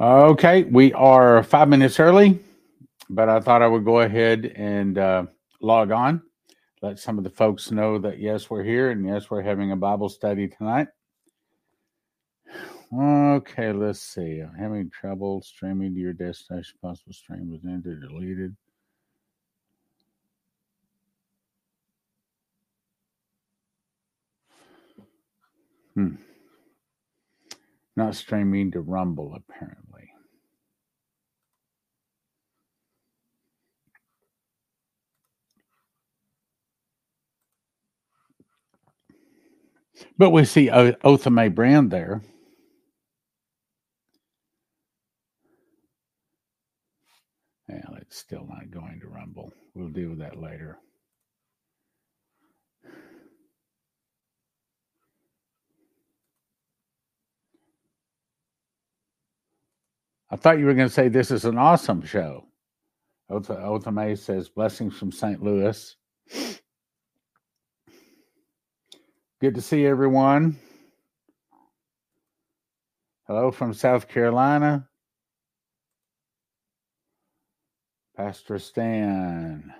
Okay, we are five minutes early, but I thought I would go ahead and uh, log on, let some of the folks know that yes, we're here and yes, we're having a Bible study tonight. Okay, let's see. I'm having trouble streaming to your destination. Possible stream was entered, deleted. Hmm. Not streaming to Rumble, apparently. But we see o- Othame Brand there. Yeah, it's still not going to Rumble. We'll deal with that later. I thought you were going to say this is an awesome show. Othame says blessings from St. Louis. Good to see everyone. Hello from South Carolina. Pastor Stan.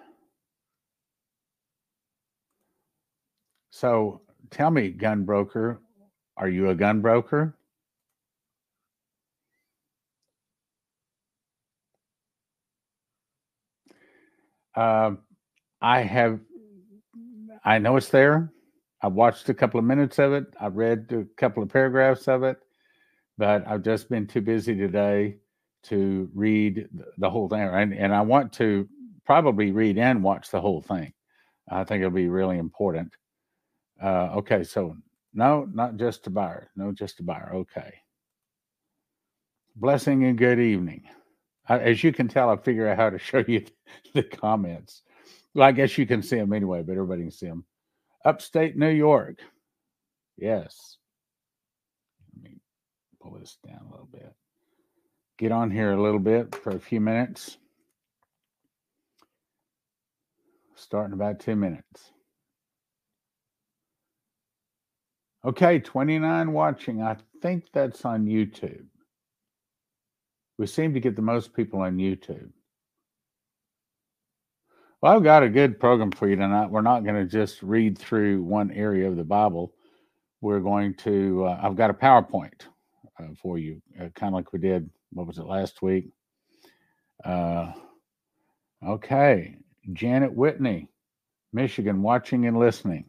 So tell me, gun broker, are you a gun broker? Uh, I have, I know it's there. I watched a couple of minutes of it. I read a couple of paragraphs of it, but I've just been too busy today to read the whole thing. And, and I want to probably read and watch the whole thing. I think it'll be really important. Uh, okay, so no, not just a buyer. No, just a buyer. Okay. Blessing and good evening. I, as you can tell, I figure out how to show you the comments. Well, I guess you can see them anyway, but everybody can see them. Upstate New York. Yes. Let me pull this down a little bit. Get on here a little bit for a few minutes. Starting about two minutes. Okay, 29 watching. I think that's on YouTube. We seem to get the most people on YouTube. Well, I've got a good program for you tonight. We're not going to just read through one area of the Bible. We're going to, uh, I've got a PowerPoint uh, for you, uh, kind of like we did, what was it, last week? Uh, okay. Janet Whitney, Michigan, watching and listening.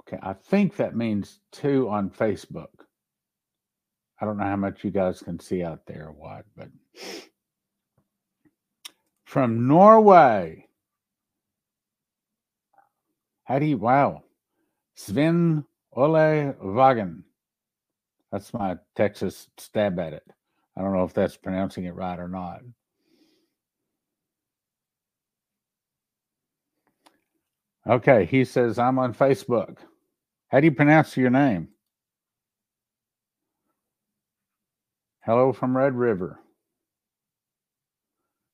Okay, I think that means two on Facebook. I don't know how much you guys can see out there or what, but from Norway. How do you, wow. Sven Ole Wagen. That's my Texas stab at it. I don't know if that's pronouncing it right or not. Okay, he says, I'm on Facebook. How do you pronounce your name? Hello from Red River.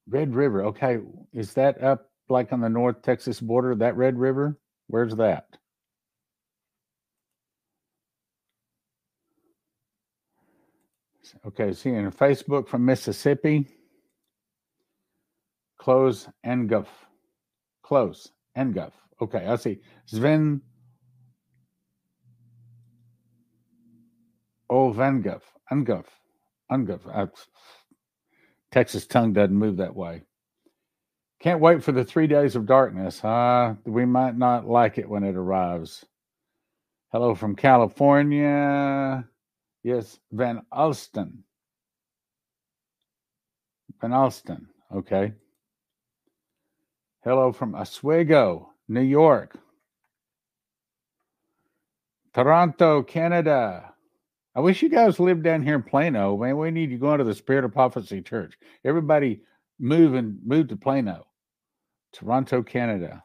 Red River. Okay. Is that up like on the North Texas border, that Red River? Where's that? Okay, seeing Facebook from Mississippi. Close Enguff. Close Enguff. Okay, I see. Sven Oh, Venguff. Unguff. Unguff. Uh, Texas tongue doesn't move that way. Can't wait for the three days of darkness? We might not like it when it arrives. Hello from California. Yes, Van Alsten. Van Alsten. Okay. Hello from Oswego, New York. Toronto, Canada. I wish you guys lived down here in Plano. Man, we need you going to the Spirit of Prophecy Church. Everybody move and move to Plano, Toronto, Canada.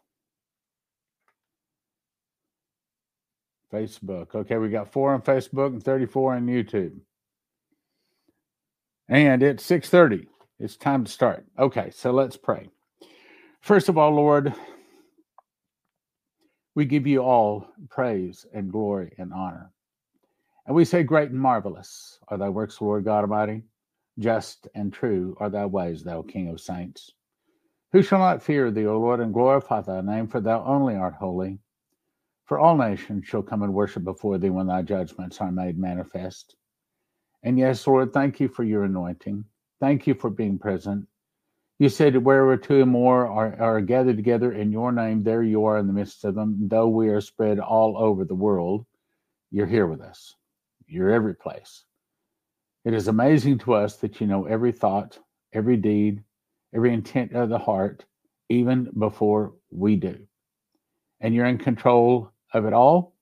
Facebook. Okay, we got four on Facebook and 34 on YouTube. And it's 6:30. It's time to start. Okay, so let's pray. First of all, Lord, We give you all praise and glory and honor. And we say, Great and marvelous are thy works, Lord God Almighty. Just and true are thy ways, thou King of saints. Who shall not fear thee, O Lord, and glorify thy name? For thou only art holy. For all nations shall come and worship before thee when thy judgments are made manifest. And yes, Lord, thank you for your anointing. Thank you for being present. You said, Wherever two or more are, are gathered together in your name, there you are in the midst of them. Though we are spread all over the world, you're here with us. You're every place. It is amazing to us that you know every thought, every deed, every intent of the heart, even before we do. And you're in control of it all.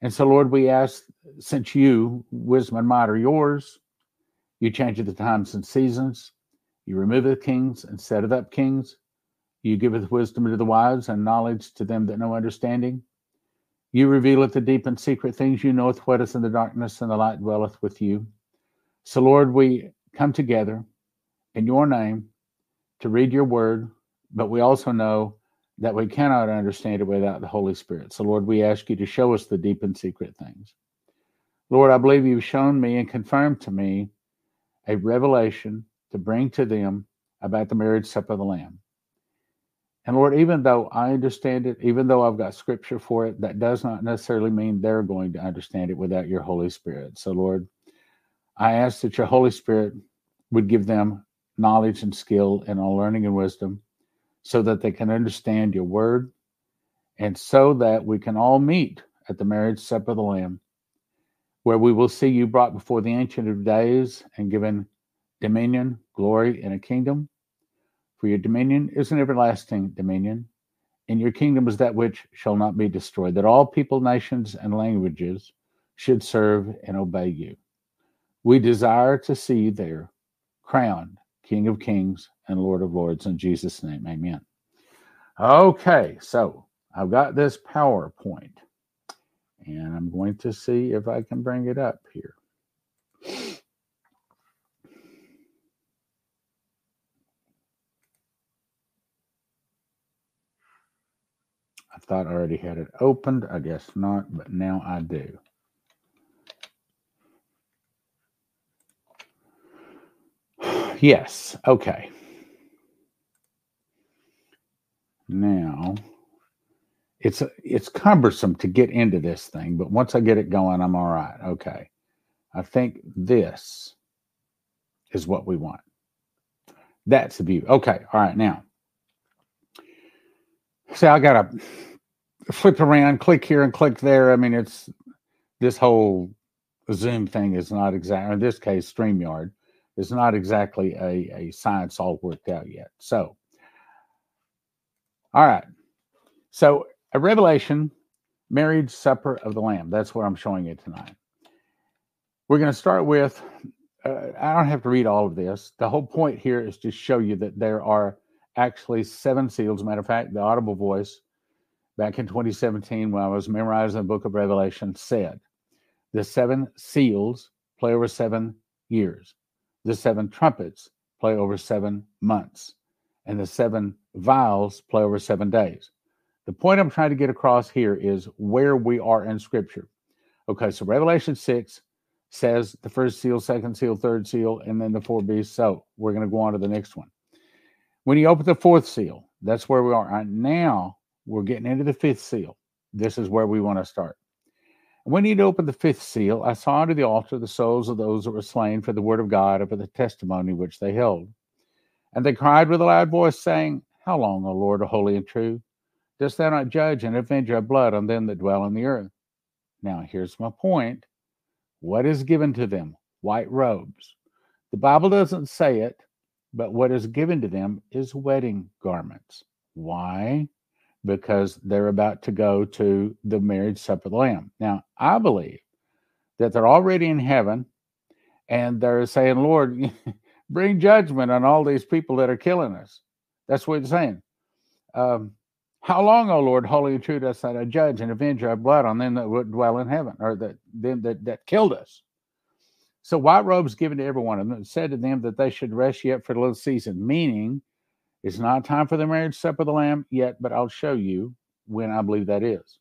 And so, Lord, we ask, since you, wisdom and might are yours, you change the times and seasons. You removeth kings and setteth up kings. You giveth wisdom to the wise and knowledge to them that know understanding. You revealeth the deep and secret things. You knoweth what is in the darkness, and the light dwelleth with you. So, Lord, we come together in your name to read your word, but we also know that we cannot understand it without the Holy Spirit. So, Lord, we ask you to show us the deep and secret things. Lord, I believe you've shown me and confirmed to me a revelation to bring to them about the marriage supper of the Lamb. And Lord, even though I understand it, even though I've got scripture for it, that does not necessarily mean they're going to understand it without your Holy Spirit. So, Lord, I ask that your Holy Spirit would give them knowledge and skill and all learning and wisdom so that they can understand your word and so that we can all meet at the marriage supper of the Lamb, where we will see you brought before the Ancient of Days and given dominion, glory, and a kingdom. For your dominion is an everlasting dominion, and your kingdom is that which shall not be destroyed, that all people, nations, and languages should serve and obey you. We desire to see you there, crowned King of Kings and Lord of Lords. In Jesus' name, amen. Okay, so I've got this PowerPoint, and I'm going to see if I can bring it up here. Thought I already had it opened. I guess not, but now I do. Yes. Okay. Now, it's it's cumbersome to get into this thing, but once I get it going, I'm all right. Okay. I think this is what we want. That's the view. Okay. All right. Now, see, I got to flip around, click here and click there. I mean, it's this whole Zoom thing is not exactly, in this case, StreamYard is not exactly a, a science all worked out yet. So, all right. So, a revelation, marriage supper of the Lamb. That's what I'm showing you tonight. We're going to start with, uh, I don't have to read all of this. The whole point here is to show you that there are actually seven seals. Matter of fact, the audible voice back in 2017, when I was memorizing the book of Revelation, said the seven seals play over seven years. The seven trumpets play over seven months, and the seven vials play over seven days. The point I'm trying to get across here is where we are in Scripture. Okay, so Revelation 6 says the first seal, second seal, third seal, and then the four beasts. So we're going to go on to the next one. When you open the fourth seal, that's where we are. Right now, we're getting into the fifth seal. This is where we want to start. When he had opened the fifth seal, I saw under the altar the souls of those that were slain for the word of God and for the testimony which they held. And they cried with a loud voice, saying, How long, O Lord, holy and true, dost thou not judge and avenge our blood on them that dwell on the earth? Now, here's my point. What is given to them? White robes. The Bible doesn't say it, but what is given to them is wedding garments. Why? Because they're about to go to the marriage supper of the Lamb. Now, I believe that they're already in heaven and they're saying, Lord, bring judgment on all these people that are killing us. That's what it's saying. Um, how long, O Lord, holy and true, dost thou judge and avenge our blood on them that would dwell in heaven, or that them that, that killed us? So white robes given to every one of them said to them that they should rest yet for a little season, meaning it's not time for the marriage supper of the Lamb yet, but I'll show you when I believe that is.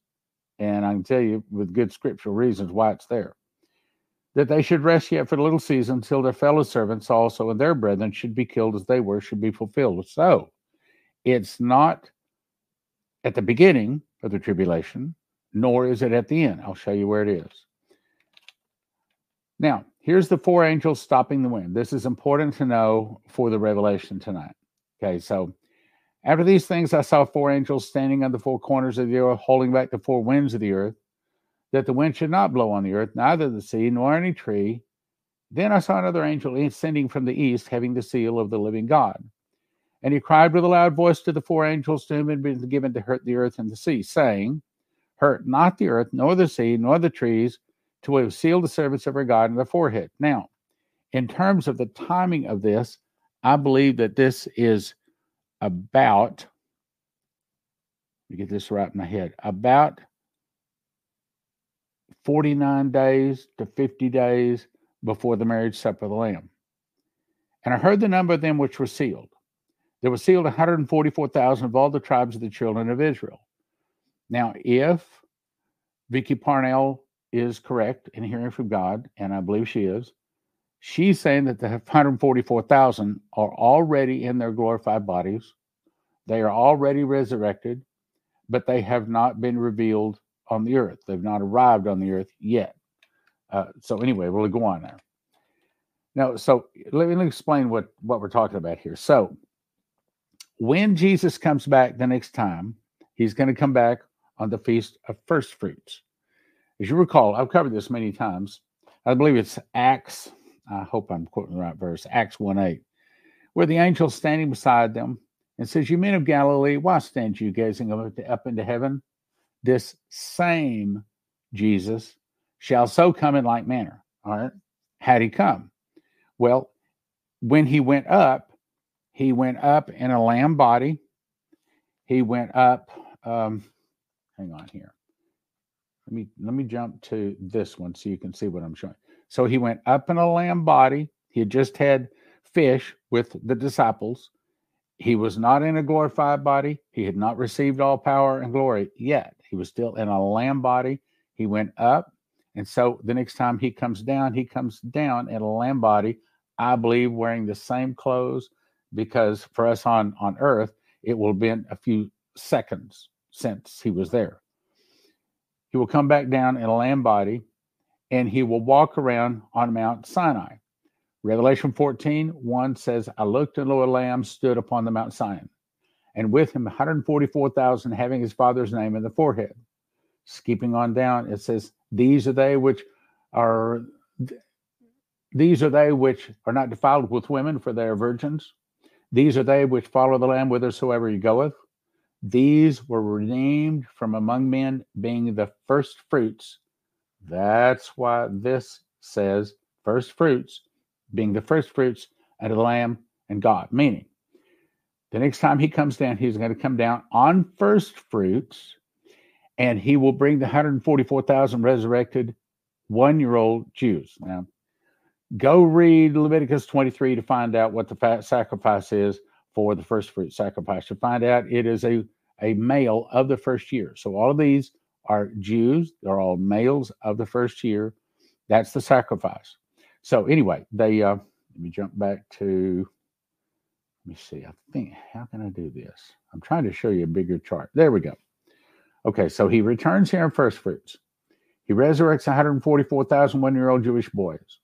And I can tell you with good scriptural reasons why it's there. That they should rest yet for a little season until their fellow servants also and their brethren should be killed as they were, should be fulfilled. So it's not at the beginning of the tribulation, nor is it at the end. I'll show you where it is. Now, here's the four angels stopping the wind. This is important to know for the revelation tonight. Okay, so after these things, I saw four angels standing on the four corners of the earth, holding back the four winds of the earth, that the wind should not blow on the earth, neither the sea, nor any tree. Then I saw another angel ascending from the east, having the seal of the living God. And he cried with a loud voice to the four angels to whom had been given to hurt the earth and the sea, saying, Hurt not the earth, nor the sea, nor the trees, till we have sealed the servants of our God in the forehead. Now, in terms of the timing of this, I believe that this is about, let me get this right in my head, about 49 days to 50 days before the marriage supper of the Lamb. And I heard the number of them which were sealed. There were sealed 144,000 of all the tribes of the children of Israel. Now, if Vicky Parnell is correct in hearing from God, and I believe she is, she's saying that the 144,000 are already in their glorified bodies. They are already resurrected, but they have not been revealed on the earth. They've not arrived on the earth yet. Uh, so anyway, we'll go on there. Now, so let me explain what what we're talking about here. So when Jesus comes back the next time, he's going to come back on the feast of first fruits. As you recall, I've covered this many times. I believe it's Acts, I hope I'm quoting the right verse, Acts 1 8, where the angel standing beside them and says, You men of Galilee, why stand you gazing up into heaven? This same Jesus shall so come in like manner. All right. Had he come? Well, when he went up, he went up in a lamb body. He went up, um, hang on here. Let me let me jump to this one so you can see what I'm showing. So he went up in a lamb body. He had just had fish with the disciples. He was not in a glorified body. He had not received all power and glory yet. He was still in a lamb body. He went up. And so the next time he comes down, he comes down in a lamb body, I believe wearing the same clothes, because for us on, on earth, it will have been a few seconds since he was there. He will come back down in a lamb body and he will walk around on Mount Sinai. Revelation 14, 1 says, I looked and lo, a lamb stood upon the Mount Sinai, and with him 144,000 having his father's name in the forehead. Skipping on down, it says, These are they which are these are they which are not defiled with women, for they are virgins. These are they which follow the Lamb whithersoever he goeth. These were redeemed from among men, being the first fruits. That's why this says first fruits, being the first fruits of the Lamb and God. Meaning, the next time he comes down, he's going to come down on first fruits, and he will bring the 144,000 resurrected one year old Jews. Now, go read Leviticus 23 to find out what the sacrifice is for the first fruit sacrifice. To find out, it is a, a male of the first year. So all of these are Jews. They're all males of the first year. That's the sacrifice. So anyway, they uh, let me jump back to let me see. I think how can I do this? I'm trying to show you a bigger chart. There we go. Okay, so he returns here in first fruits. He resurrects 144,000 one year old Jewish boys.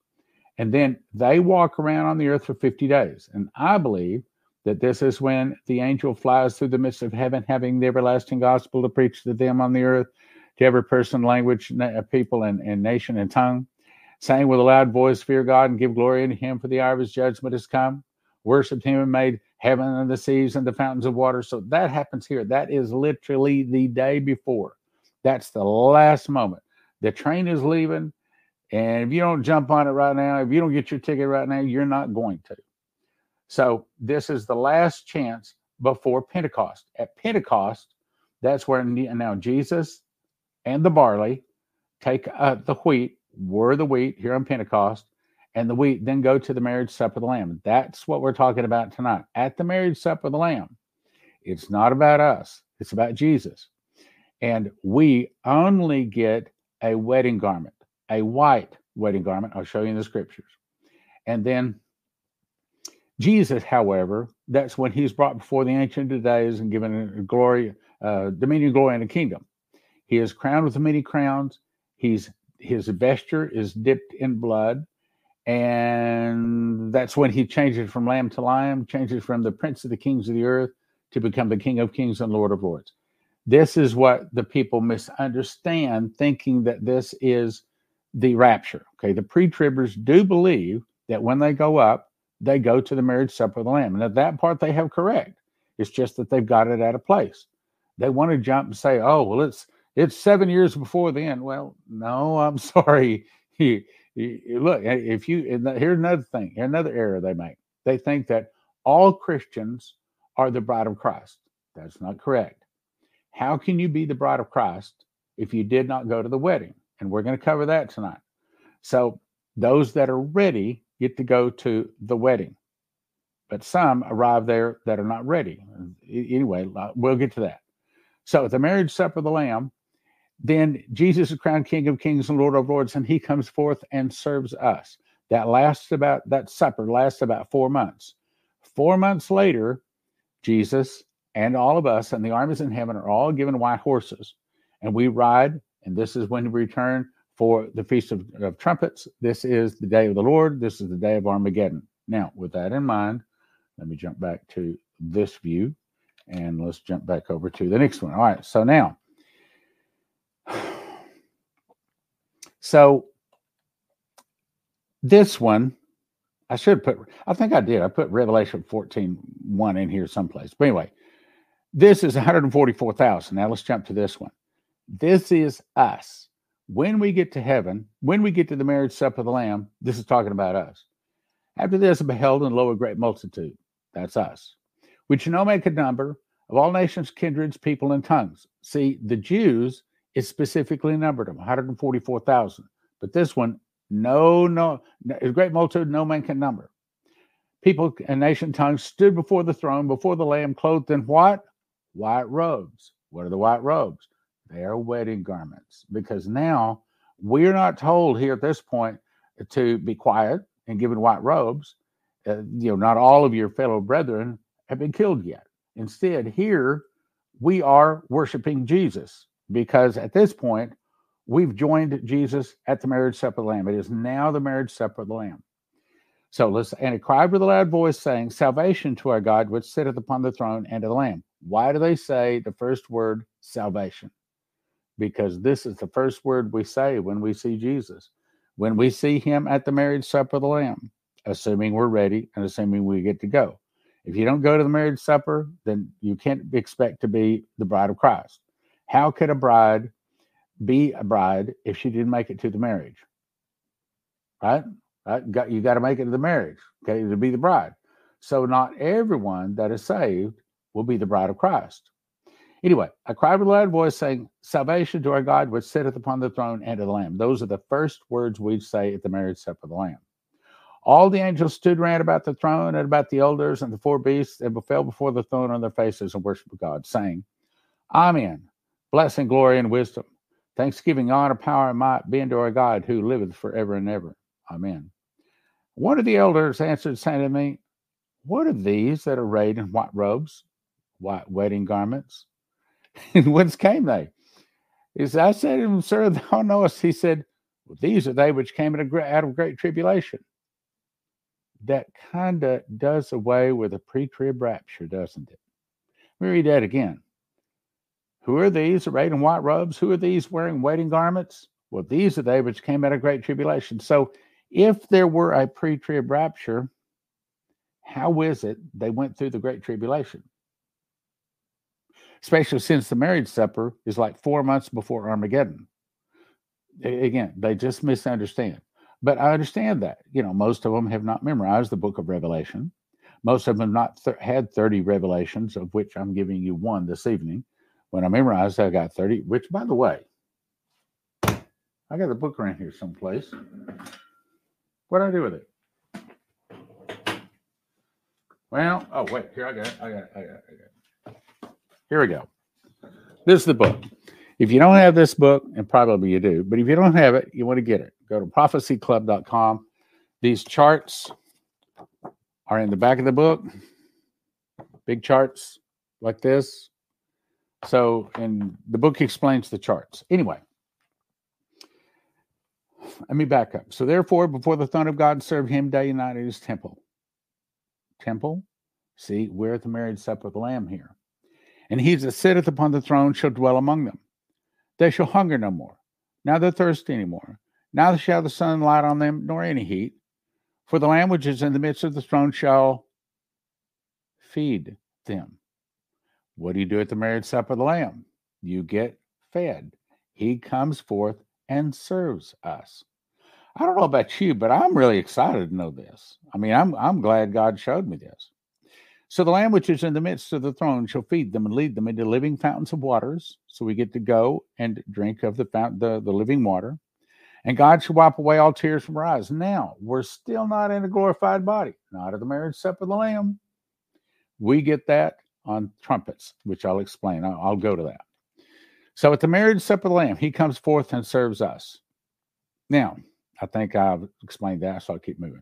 And then they walk around on the earth for 50 days. And I believe that this is when the angel flies through the midst of heaven, having the everlasting gospel to preach to them on the earth, to every person, language, uh, people, and, and nation and tongue, saying with a loud voice, Fear God and give glory unto him, for the hour of his judgment has come. Worshipped him and made heaven and the seas and the fountains of water. So that happens here. That is literally the day before. That's the last moment. The train is leaving. And if you don't jump on it right now, if you don't get your ticket right now, you're not going to. So this is the last chance before Pentecost. At Pentecost, that's where now Jesus and the barley take uh, the wheat, were the wheat here on Pentecost, and the wheat then go to the marriage supper of the Lamb. That's what we're talking about tonight. At the marriage supper of the Lamb, it's not about us, it's about Jesus. And we only get a wedding garment, a white wedding garment. I'll show you in the scriptures. And then Jesus, however, that's when he's brought before the Ancient of Days and given glory, uh, dominion, glory, and a kingdom. He is crowned with many crowns. He's his vesture is dipped in blood, and that's when he changes from lamb to lion, changes from the prince of the kings of the earth to become the king of kings and lord of lords. This is what the people misunderstand, thinking that this is the rapture. Okay, the pre-tribbers do believe that when they go up, they go to the marriage supper of the Lamb. And at that part, they have correct. It's just that they've got it out of place. They want to jump and say, oh, well, it's it's seven years before the end. Well, no, I'm sorry. Look, eh, if you here's another thing, here's another error they make. They think that all Christians are the bride of Christ. That's not correct. How can you be the bride of Christ if you did not go to the wedding? And we're going to cover that tonight. So those that are ready get to go to the wedding. But some arrive there that are not ready. Anyway, we'll get to that. So the marriage supper of the Lamb, then Jesus is crowned King of Kings and Lord of Lords, and he comes forth and serves us. That lasts about that supper lasts about four months. Four months later, Jesus and all of us and the armies in heaven are all given white horses, and we ride. And this is when we return for the Feast of, of, Trumpets. This is the day of the Lord. This is the day of Armageddon. Now, with that in mind, let me jump back to this view and let's jump back over to the next one. All right. So now, so this one, I should put, I think I did. I put Revelation 14 1 in here someplace. But anyway, this is 144,000. Now let's jump to this one. This is us when we get to heaven, when we get to the marriage supper of the Lamb, this is talking about us. After this, I beheld and lo a great multitude. That's us, which no man could number, of all nations, kindreds, people, and tongues. See, the Jews is specifically numbered them, 144,000. But this one, no, no, a great multitude, no man can number. People and nation tongues stood before the throne, before the Lamb, clothed in what? White robes. What are the white robes? They are wedding garments because now we're not told here at this point to be quiet and given white robes. Uh, you know, not all of your fellow brethren have been killed yet. Instead, here we are worshiping Jesus because at this point we've joined Jesus at the marriage supper of the Lamb. It is now the marriage supper of the Lamb. So let's and it cried with a loud voice, saying, Salvation to our God which sitteth upon the throne and to the Lamb. Why do they say the first word salvation? because this is the first word we say when we see Jesus. When we see him at the marriage supper of the Lamb, assuming we're ready and assuming we get to go. If you don't go to the marriage supper, then you can't expect to be the bride of Christ. How could a bride be a bride if she didn't make it to the marriage? Right? right? Got, you got to make it to the marriage, okay, to be the bride. So not everyone that is saved will be the bride of Christ. Anyway, I cried with a loud voice, saying, Salvation to our God, which sitteth upon the throne and to the Lamb. Those are the first words we say at the marriage supper of the Lamb. All the angels stood round about the throne and about the elders and the four beasts and fell before the throne on their faces and worshiped God, saying, Amen. Blessing, glory, and wisdom. Thanksgiving, honor, power, and might be unto our God who liveth forever and ever. Amen. One of the elders answered, saying to me, What are these that are arrayed in white robes, white wedding garments? and whence came they? He said, I said to him, Sir, thou knowest. He said, well, These are they which came out of great tribulation. That kind of does away with a pre trib rapture, doesn't it? Let me read that again. Who are these arrayed in white robes? Who are these wearing wedding garments? Well, these are they which came out of great tribulation. So, if there were a pre trib rapture, how is it they went through the great tribulation? especially since the marriage supper is like four months before Armageddon. Again, they just misunderstand. But I understand that. You know, most of them have not memorized the book of Revelation. Most of them have not th- had 30 revelations, of which I'm giving you one this evening. When I memorized, I got 30, which, by the way, I got the book around here someplace. What do I do with it? Well, oh, wait, here I got it. I got it. I got it. I got it. Here we go. This is the book. If you don't have this book, and probably you do, but if you don't have it, you want to get it. Go to prophecyclub.com. These charts are in the back of the book, big charts like this. So, and the book explains the charts. Anyway, let me back up. So, therefore, before the throne of God, serve him day and night in his temple. Temple? See, we're at the marriage supper of the Lamb here. And he that sitteth upon the throne shall dwell among them. They shall hunger no more, neither thirst any more. Neither shall the sun light on them, nor any heat. For the Lamb which is in the midst of the throne shall feed them. What do you do at the marriage supper of the Lamb? You get fed. He comes forth and serves us. I don't know about you, but I'm really excited to know this. I mean, I'm I'm glad God showed me this. So the Lamb which is in the midst of the throne shall feed them and lead them into living fountains of waters. So we get to go and drink of the the, the living water. And God shall wipe away all tears from our eyes. Now, we're still not in a glorified body, not at the marriage supper of the Lamb. We get that on trumpets, which I'll explain. I'll, I'll go to that. So at the marriage supper of the Lamb, he comes forth and serves us. Now, I think I've explained that, so I'll keep moving.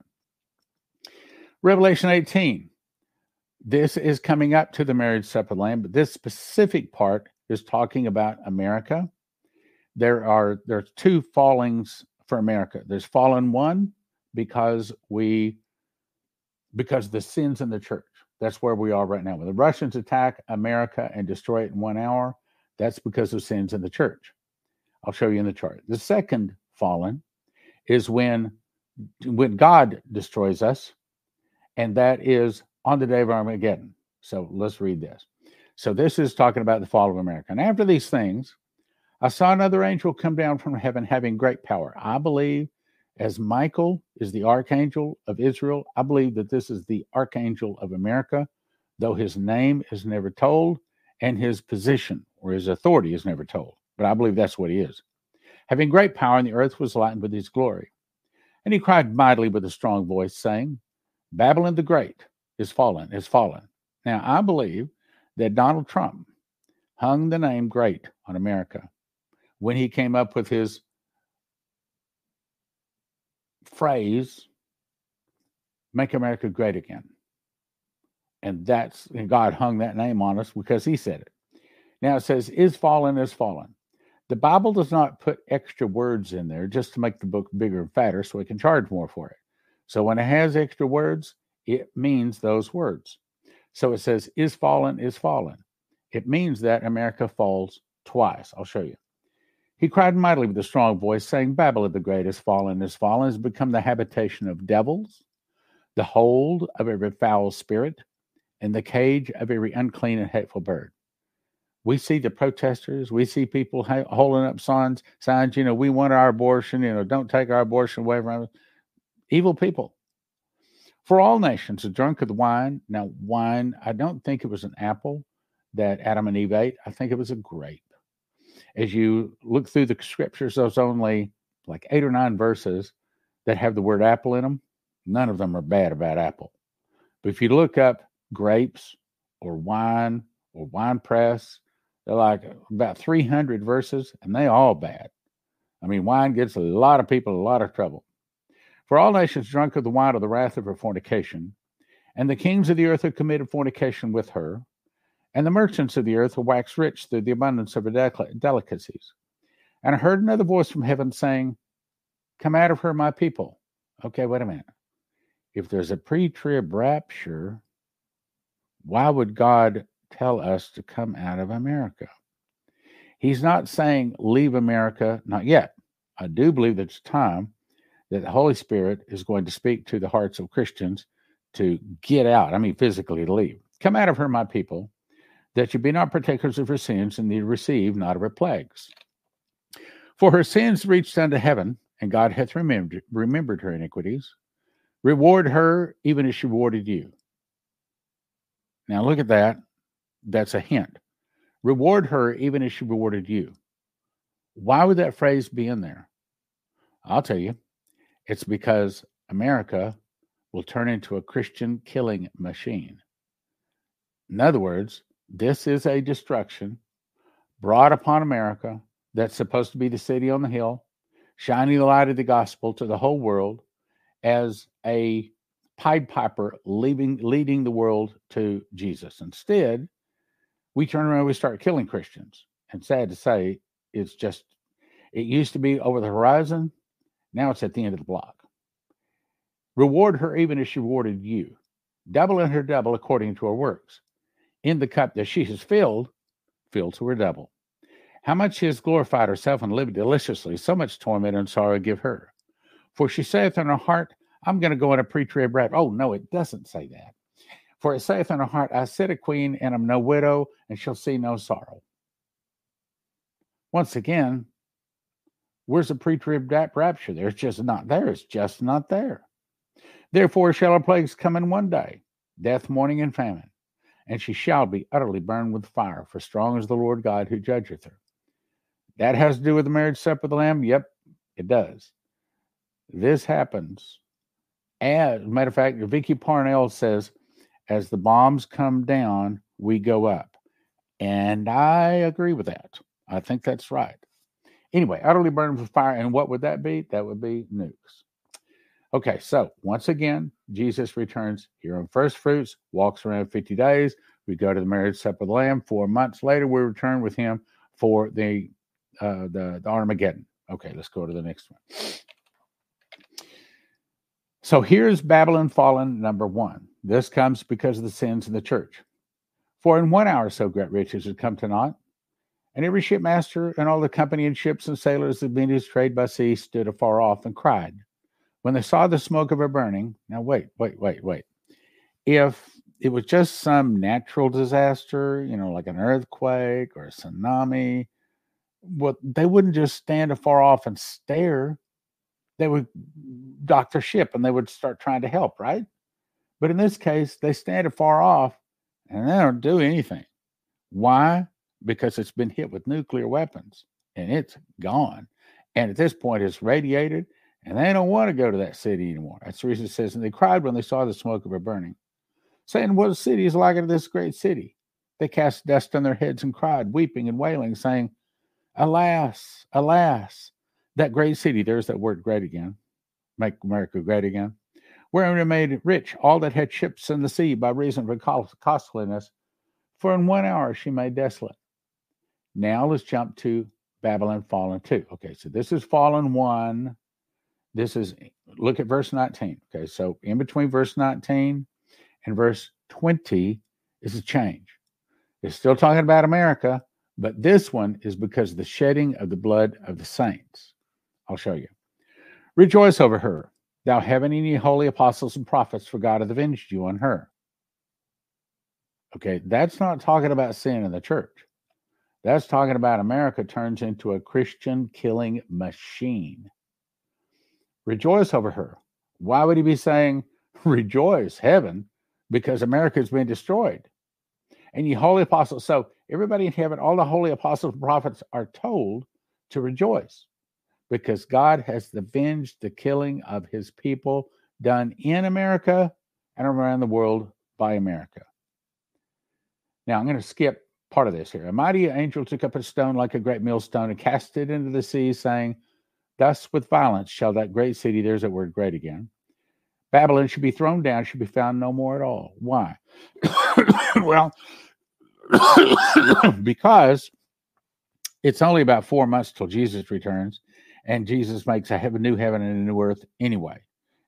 Revelation 18. This is coming up to the marriage supper of the Lamb, but this specific part is talking about America. There are there's two fallings for America. There's fallen one because we because the sins in the church. That's where we are right now. When the Russians attack America and destroy it in one hour, that's because of sins in the church. I'll show you in the chart. The second fallen is when when God destroys us, and that is on the day of Armageddon. So let's read this. So this is talking about the fall of America. And after these things, I saw another angel come down from heaven having great power. I believe as Michael is the archangel of Israel, I believe that this is the archangel of America, though his name is never told and his position or his authority is never told. But I believe that's what he is. Having great power, and the earth was lightened with his glory. And he cried mightily with a strong voice, saying, Babylon the Great is fallen, is fallen. Now, I believe that Donald Trump hung the name great on America when he came up with his phrase, make America great again. And that's, and God hung that name on us because he said it. Now it says, is fallen, is fallen. The Bible does not put extra words in there just to make the book bigger and fatter so we can charge more for it. So when it has extra words, it means those words. So it says, is fallen, is fallen. It means that America falls twice. I'll show you. He cried mightily with a strong voice, saying, Babylon the great is fallen, is fallen, has become the habitation of devils, the hold of every foul spirit, and the cage of every unclean and hateful bird. We see the protesters. We see people ha- holding up signs, signs. You know, we want our abortion. You know, don't take our abortion away from us. Evil people. For all nations are drunk of the wine. Now, wine, I don't think it was an apple that Adam and Eve ate. I think it was a grape. As you look through the scriptures, there's only like eight or nine verses that have the word apple in them. None of them are bad about apple. But if you look up grapes or wine or wine press, they're like about 300 verses and they all bad. I mean, wine gets a lot of people a lot of trouble. For all nations drunk of the wine of the wrath of her fornication, and the kings of the earth have committed fornication with her, and the merchants of the earth have waxed rich through the abundance of her del- delicacies. And I heard another voice from heaven saying, Come out of her, my people. Okay, wait a minute. If there's a pre trib rapture, why would God tell us to come out of America? He's not saying leave America, not yet. I do believe that it's time that the Holy Spirit is going to speak to the hearts of Christians to get out. I mean, physically to leave. Come out of her, my people, that you be not partakers of her sins, and you receive not of her plagues. For her sins reached unto heaven, and God hath remembered, remembered her iniquities. Reward her even as she rewarded you. Now look at that. That's a hint. Reward her even as she rewarded you. Why would that phrase be in there? I'll tell you. It's because America will turn into a Christian killing machine. In other words, this is a destruction brought upon America that's supposed to be the city on the hill, shining the light of the gospel to the whole world as a Pied Piper leaving, leading the world to Jesus. Instead, we turn around and we start killing Christians. And sad to say, it's just, it used to be over the horizon. Now it's at the end of the block. Reward her even as she rewarded you. Double in her double according to her works. In the cup that she has filled, filled to her double. How much she has glorified herself and lived deliciously, so much torment and sorrow give her. For she saith in her heart, I'm going to go in a pre trib rapture. Oh, no, it doesn't say that. For it saith in her heart, I sit a queen and am no widow, and shall see no sorrow. Once again, where's the pre trib rapture? There's just not there. It's just not there. Therefore shall her plagues come in one day death, mourning, and famine. And she shall be utterly burned with fire, for strong is the Lord God who judgeth her. That has to do with the marriage supper of the Lamb? Yep, it does. This happens. As a matter of fact, Vicky Parnell says, as the bombs come down, we go up. And I agree with that. I think that's right. Anyway, utterly burned with fire. And what would that be? That would be nukes. Okay, so once again, Jesus returns here on first fruits, walks around 50 days. We go to the marriage supper of the Lamb. Four months later, we return with him for the uh, the, the Armageddon. Okay, let's go to the next one. So here's Babylon fallen, number one. This comes because of the sins in the church. For in one hour so great riches had come to naught, and every shipmaster and all the company and ships and sailors that made his trade by sea stood afar off and cried when they saw the smoke of a burning. Now, wait, wait, wait, wait. If it was just some natural disaster, you know, like an earthquake or a tsunami, well, they wouldn't just stand afar off and stare. They would dock their ship and they would start trying to help, right? But in this case, they stand afar off and they don't do anything. Why? Because it's been hit with nuclear weapons and it's gone. And at this point, it's radiated and they don't want to go to that city anymore. That's the reason it says, and they cried when they saw the smoke of it burning, saying, What city is like unto this great city? They cast dust on their heads and cried, weeping and wailing, saying, Alas, alas, that great city, there's that word great again, make America great again, wherein it made rich all that had ships in the sea by reason of her costliness, for in one hour she made desolate. Now let's jump to Babylon fallen two. Okay, so this is fallen one this is look at verse 19. Okay, so in between verse 19 and verse 20 is a change. It's still talking about America, but this one is because of the shedding of the blood of the saints. I'll show you. Rejoice over her, thou any holy apostles and prophets, for God hath avenged you on her. Okay, that's not talking about sin in the church. That's talking about America turns into a Christian killing machine. Rejoice over her. Why would he be saying, Rejoice, heaven, because America has been destroyed? And ye holy apostles. So everybody in heaven, all the holy apostles and prophets are told to rejoice because God has avenged the killing of his people done in America and around the world by America. Now I'm going to skip part of this here. A mighty angel took up a stone like a great millstone and cast it into the sea, saying, Thus, with violence shall that great city, there's that word great again, Babylon should be thrown down, should be found no more at all. Why? well, because it's only about four months till Jesus returns, and Jesus makes a heaven, new heaven and a new earth anyway.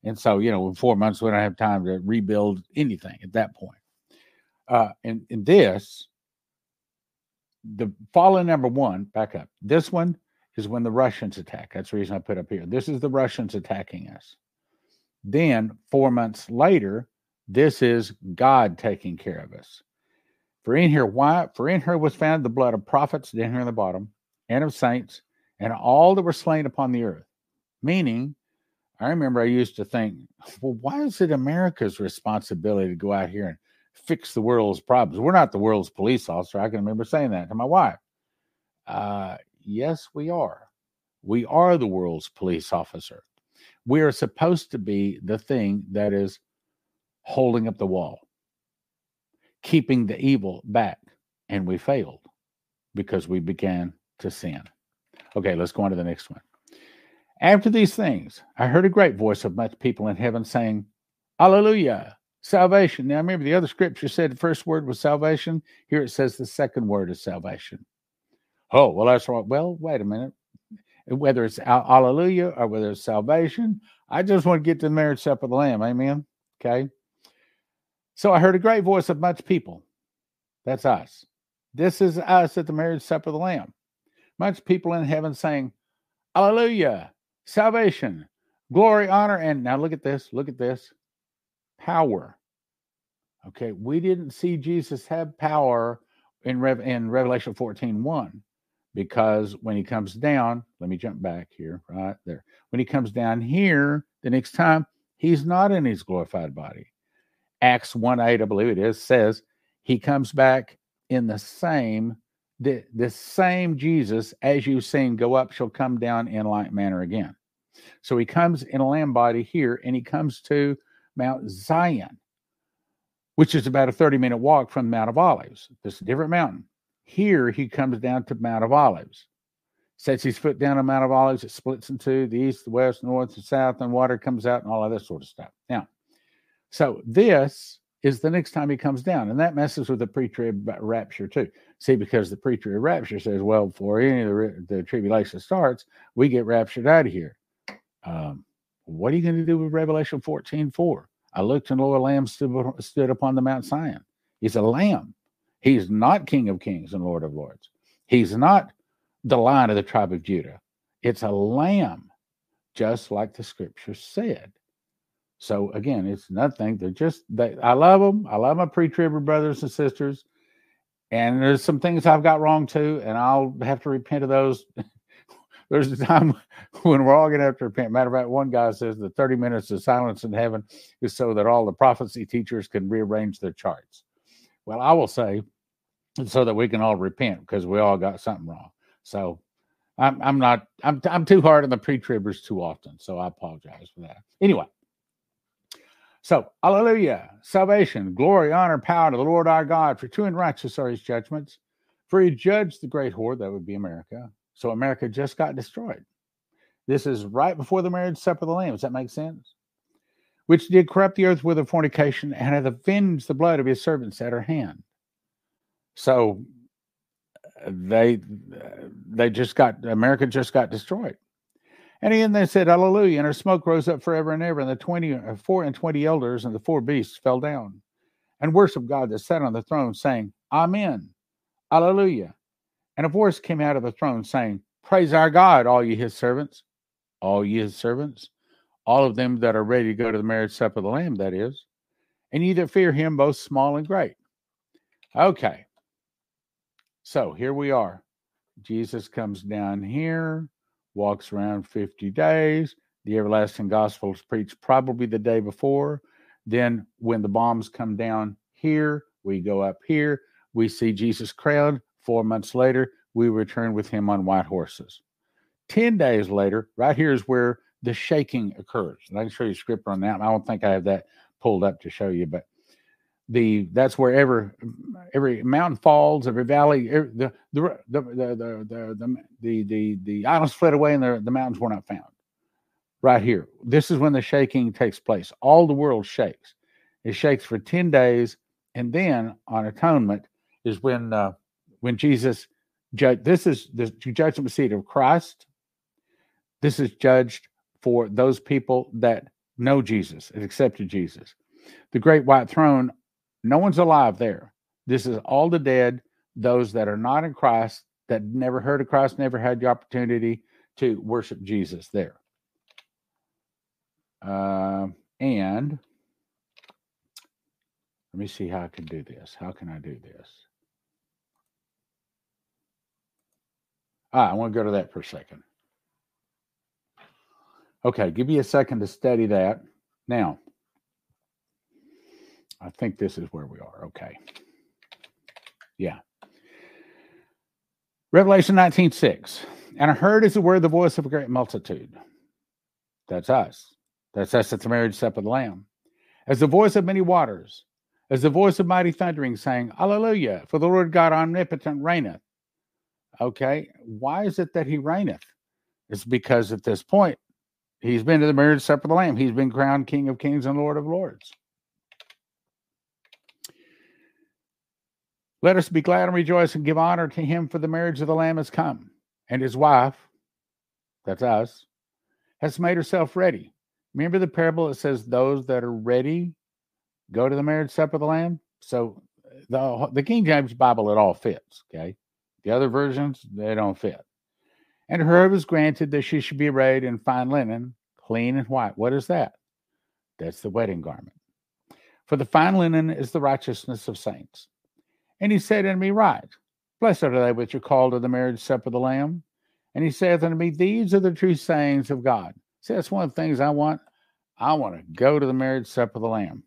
And so, you know, in four months, we don't have time to rebuild anything at that point. Uh, in, in this, the fallen number one, back up. This one is when the Russians attack. That's the reason I put up here. This is the Russians attacking us. Then, four months later, this is God taking care of us. For in here, why? For in her was found the blood of prophets down here in the bottom, and of saints, and all that were slain upon the earth. Meaning, I remember I used to think, well, why is it America's responsibility to go out here and fix the world's problems? We're not the world's police officer. I can remember saying that to my wife. Uh, Yes, we are. We are the world's police officer. We are supposed to be the thing that is holding up the wall, keeping the evil back, and we failed. because we began to sin. Okay, let's go on to the next one. After these things, I heard a great voice of much people in heaven saying, Hallelujah, salvation. Now, remember the other scripture said the first word was salvation. Here it says the second word is salvation. Oh, well, that's right. Well, wait a minute. Whether it's hallelujah or whether it's salvation, I just want to get to the marriage supper of the Lamb. Amen. Okay. So I heard a great voice of much people. That's us. This is us at the marriage supper of the Lamb. Much people in heaven saying, Hallelujah, salvation, glory, honor, and now look at this, look at this power. Okay, we didn't see Jesus have power in, Rev- in Revelation 14 1 because when he comes down, let me jump back here, right there. When he comes down here the next time, he's not in his glorified body. Acts 1 8, I believe it is, says he comes back in the same the, the same Jesus as you've seen go up shall come down in like manner again. So he comes in a lamb body here and he comes to Mount Zion, which is about a 30 minute walk from Mount of Olives. This is a different mountain. Here he comes down to Mount of Olives, sets his foot down on Mount of Olives. It splits into the east, the west, north, and south, and water comes out and all of that sort of stuff. Now, so this is the next time he comes down. And that messes with the pre trib rapture too. See, because the pre trib rapture says, well, before any of the, the tribulation starts, we get raptured out of here. Um, what are you going to do with Revelation 14 4? I looked and the Lord Lamb stood, stood upon the Mount Zion. He's a lamb. He's not King of Kings and Lord of Lords. He's not the lion of the tribe of Judah. It's a lamb, just like the scripture said. So again, it's nothing. They're just they. I love them. I love my pre-tribber brothers and sisters. And there's some things I've got wrong too, and I'll have to repent of those. there's a time when we're all going to have to repent. Matter of fact, one guy says the 30 minutes of silence in heaven is so that all the prophecy teachers can rearrange their charts. Well, I will say, so that we can all repent because we all got something wrong. So I'm, I'm not, I'm, I'm too hard on the pre-tribbers too often. So I apologize for that. Anyway, so, hallelujah, salvation, glory, honor, power to the Lord our God, for true and righteous are his judgments. For he judged the great horde, that would be America. So, America just got destroyed. This is right before the marriage supper of the Lamb. Does that make sense? Which did corrupt the earth with her fornication and hath avenged the blood of his servants at her hand. So, they they just got America just got destroyed. And again they said, Hallelujah. And her smoke rose up forever and ever. And the 20, uh, four and twenty elders and the four beasts fell down and worshiped God that sat on the throne, saying, Amen. Hallelujah. And a voice came out of the throne saying, Praise our God, all ye his servants, all ye his servants, all of them that are ready to go to the marriage supper of the Lamb, that is, and ye that fear him, both small and great. Okay. So here we are. Jesus comes down here walks around 50 days. The everlasting gospel is preached probably the day before. Then, when the bombs come down here, we go up here. We see Jesus crowned. Four months later, we return with him on white horses. 10 days later, right here is where the shaking occurs. And I can show you a script on that. I don't think I have that pulled up to show you, but the that's where every every mountain falls, every valley, every, the, the, the, the the the the the the islands fled away, and the, the mountains were not found. Right here, this is when the shaking takes place. All the world shakes. It shakes for ten days, and then on atonement is when uh, when Jesus judge. This is the judgment seat of Christ. This is judged for those people that know Jesus and accepted Jesus. The great white throne no one's alive there. This is all the dead, those that are not in Christ, that never heard of Christ, never had the opportunity to worship Jesus there. Uh, and let me see how I can do this. How can I do this? Ah, I want to go to that for a second. Okay, give me a second to study that. Now, I think this is where we are. Okay. Yeah. Revelation 19 6. And I heard as it were the voice of a great multitude. That's us. That's us at the marriage supper of the Lamb. As the voice of many waters, as the voice of mighty thundering, saying, Hallelujah, for the Lord God omnipotent reigneth. Okay, why is it that he reigneth? It's because at this point, he's been to the marriage supper of the Lamb. He's been crowned King of Kings and Lord of Lords. Let us be glad and rejoice and give honor to him, for the marriage of the Lamb has come, and his wife, that's us, has made herself ready. Remember the parable that says, Those that are ready go to the marriage supper of the Lamb? So the, the King James Bible, it all fits, okay? The other versions, they don't fit. And her was granted that she should be arrayed in fine linen, clean and white. What is that? That's the wedding garment. For the fine linen is the righteousness of saints. And he said unto me, Right, blessed are they which are called to the marriage supper of the Lamb. And he saith unto me, These are the true sayings of God. See, that's one of the things I want. I want to go to the marriage supper of the Lamb.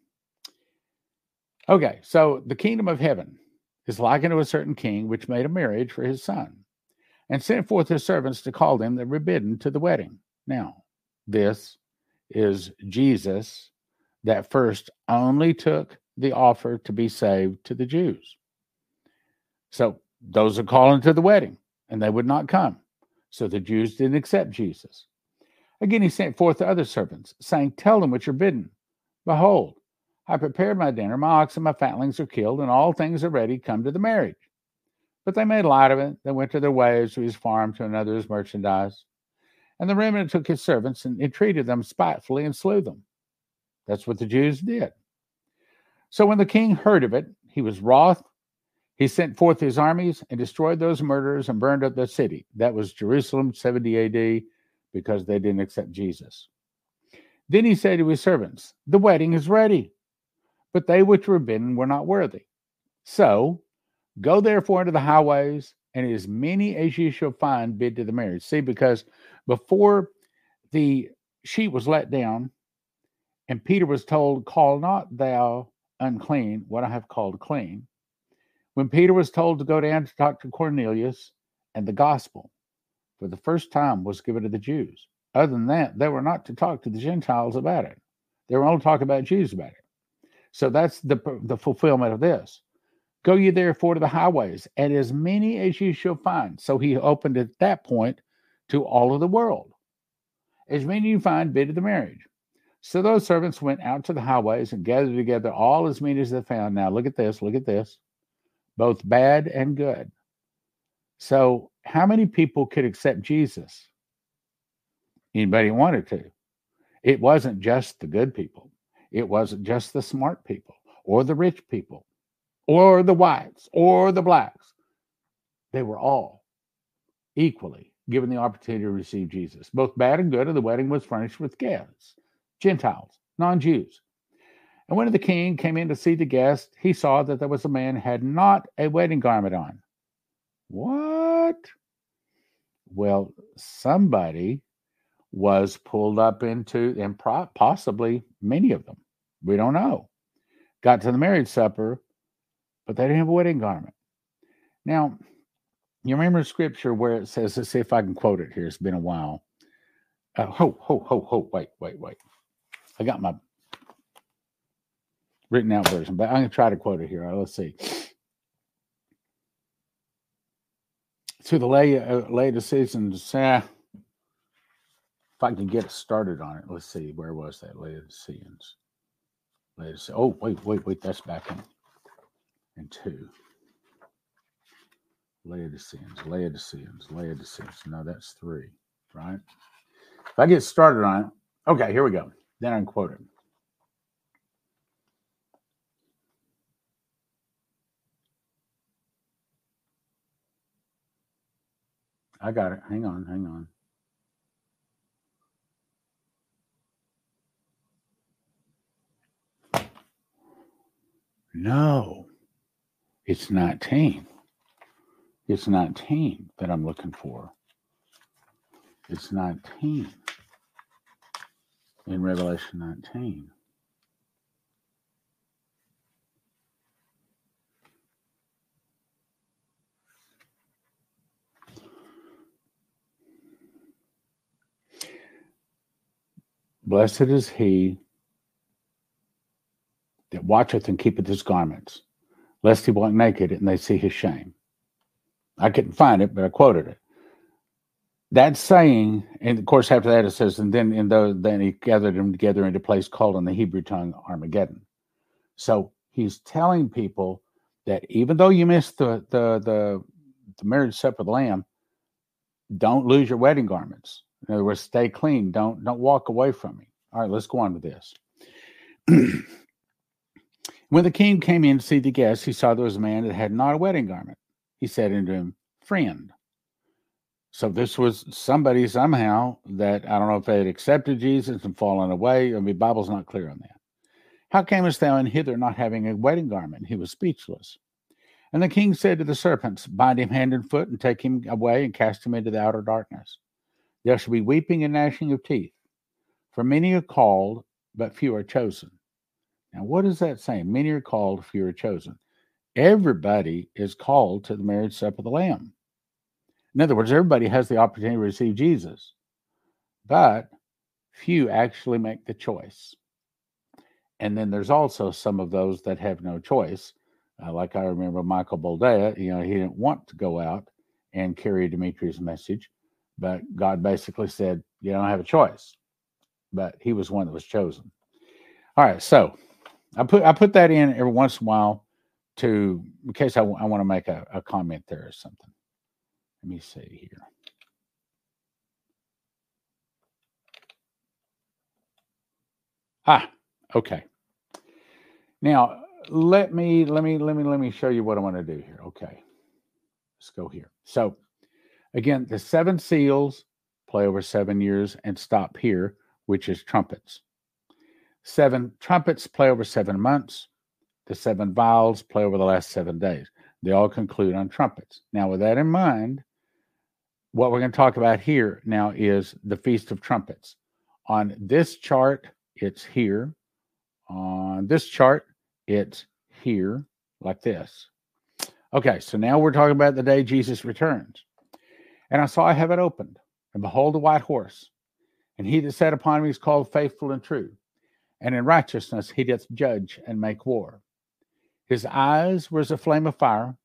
Okay, so the kingdom of heaven is likened to a certain king which made a marriage for his son and sent forth his servants to call them that were bidden to the wedding. Now, this is Jesus that first only took the offer to be saved to the Jews. So those are calling to the wedding, and they would not come. So the Jews didn't accept Jesus. Again, he sent forth the other servants, saying, Tell them what you're bidden. Behold, I prepared my dinner, my oxen, my fatlings are killed, and all things are ready. Come to the marriage. But they made light of it. They went to their ways, to his farm, to another's merchandise. And the remnant took his servants and entreated them spitefully and slew them. That's what the Jews did. So when the king heard of it, he was wroth. He sent forth his armies and destroyed those murderers and burned up the city. That was Jerusalem, 70 AD, because they didn't accept Jesus. Then he said to his servants, The wedding is ready but they which were bidden were not worthy. So go therefore into the highways, and as many as ye shall find bid to the marriage. See, because before the sheet was let down, and Peter was told, Call not thou unclean what I have called clean. When Peter was told to go down to talk to Cornelius, and the gospel for the first time was given to the Jews. Other than that, they were not to talk to the Gentiles about it. They were only to talk about Jews about it. So that's the, the fulfillment of this. Go ye therefore to the highways, and as many as you shall find. So he opened at that point to all of the world. As many you find, bid to the marriage. So those servants went out to the highways and gathered together all as many as they found. Now look at this, look at this. Both bad and good. So how many people could accept Jesus? Anybody wanted to. It wasn't just the good people. It wasn't just the smart people or the rich people or the whites or the blacks. They were all equally given the opportunity to receive Jesus. Both bad and good, and the wedding was furnished with guests, Gentiles, non Jews. And when the king came in to see the guest, he saw that there was a man had not a wedding garment on. What? Well, somebody was pulled up into, and possibly many of them, we don't know, got to the marriage supper, but they didn't have a wedding garment. Now, you remember scripture where it says, let's see if I can quote it here. It's been a while. Uh, ho, ho, ho, ho, wait, wait, wait. I got my written out version, but I'm going to try to quote it here. Let's see. To the lay, uh, Laodiceans, uh, if I can get started on it, let's see, where was that? Laodiceans. Laodiceans. Oh, wait, wait, wait, that's back in, in two. Laodiceans, Laodiceans, Laodiceans. No, that's three, right? If I get started on it, okay, here we go. Then I'm quoting. I got it. Hang on, hang on. No, it's 19. It's 19 that I'm looking for. It's 19 in Revelation 19. Blessed is he that watcheth and keepeth his garments, lest he walk naked and they see his shame. I couldn't find it, but I quoted it. That saying, and of course, after that it says, and then in those, then he gathered them together into a place called in the Hebrew tongue Armageddon. So he's telling people that even though you missed the the the, the marriage supper of the Lamb, don't lose your wedding garments. In other words, stay clean. Don't don't walk away from me. All right, let's go on with this. when the king came in to see the guests, he saw there was a man that had not a wedding garment. He said unto him, Friend. So this was somebody somehow that I don't know if they had accepted Jesus and fallen away. I mean, Bible's not clear on that. How camest thou in hither not having a wedding garment? He was speechless. And the king said to the serpents, Bind him hand and foot, and take him away, and cast him into the outer darkness. There shall be weeping and gnashing of teeth. For many are called, but few are chosen. Now, what is that saying? Many are called, few are chosen. Everybody is called to the marriage supper of the Lamb. In other words, everybody has the opportunity to receive Jesus, but few actually make the choice. And then there's also some of those that have no choice. Uh, like I remember Michael Boldea, you know, he didn't want to go out and carry Demetrius' message, but God basically said, You don't have a choice. But he was one that was chosen. All right, so I put I put that in every once in a while to in case I want to make a, a comment there or something. Let me see here. Ah, okay. Now let me let me let me let me show you what I want to do here. Okay. Let's go here. So again, the seven seals play over seven years and stop here, which is trumpets. Seven trumpets play over seven months. The seven vials play over the last seven days. They all conclude on trumpets. Now, with that in mind, what we're going to talk about here now is the Feast of Trumpets. On this chart, it's here. On this chart, it's here, like this. Okay, so now we're talking about the day Jesus returns. And I saw heaven opened, and behold, a white horse. And he that sat upon him is called faithful and true. And in righteousness he doth judge and make war. His eyes were as a flame of fire,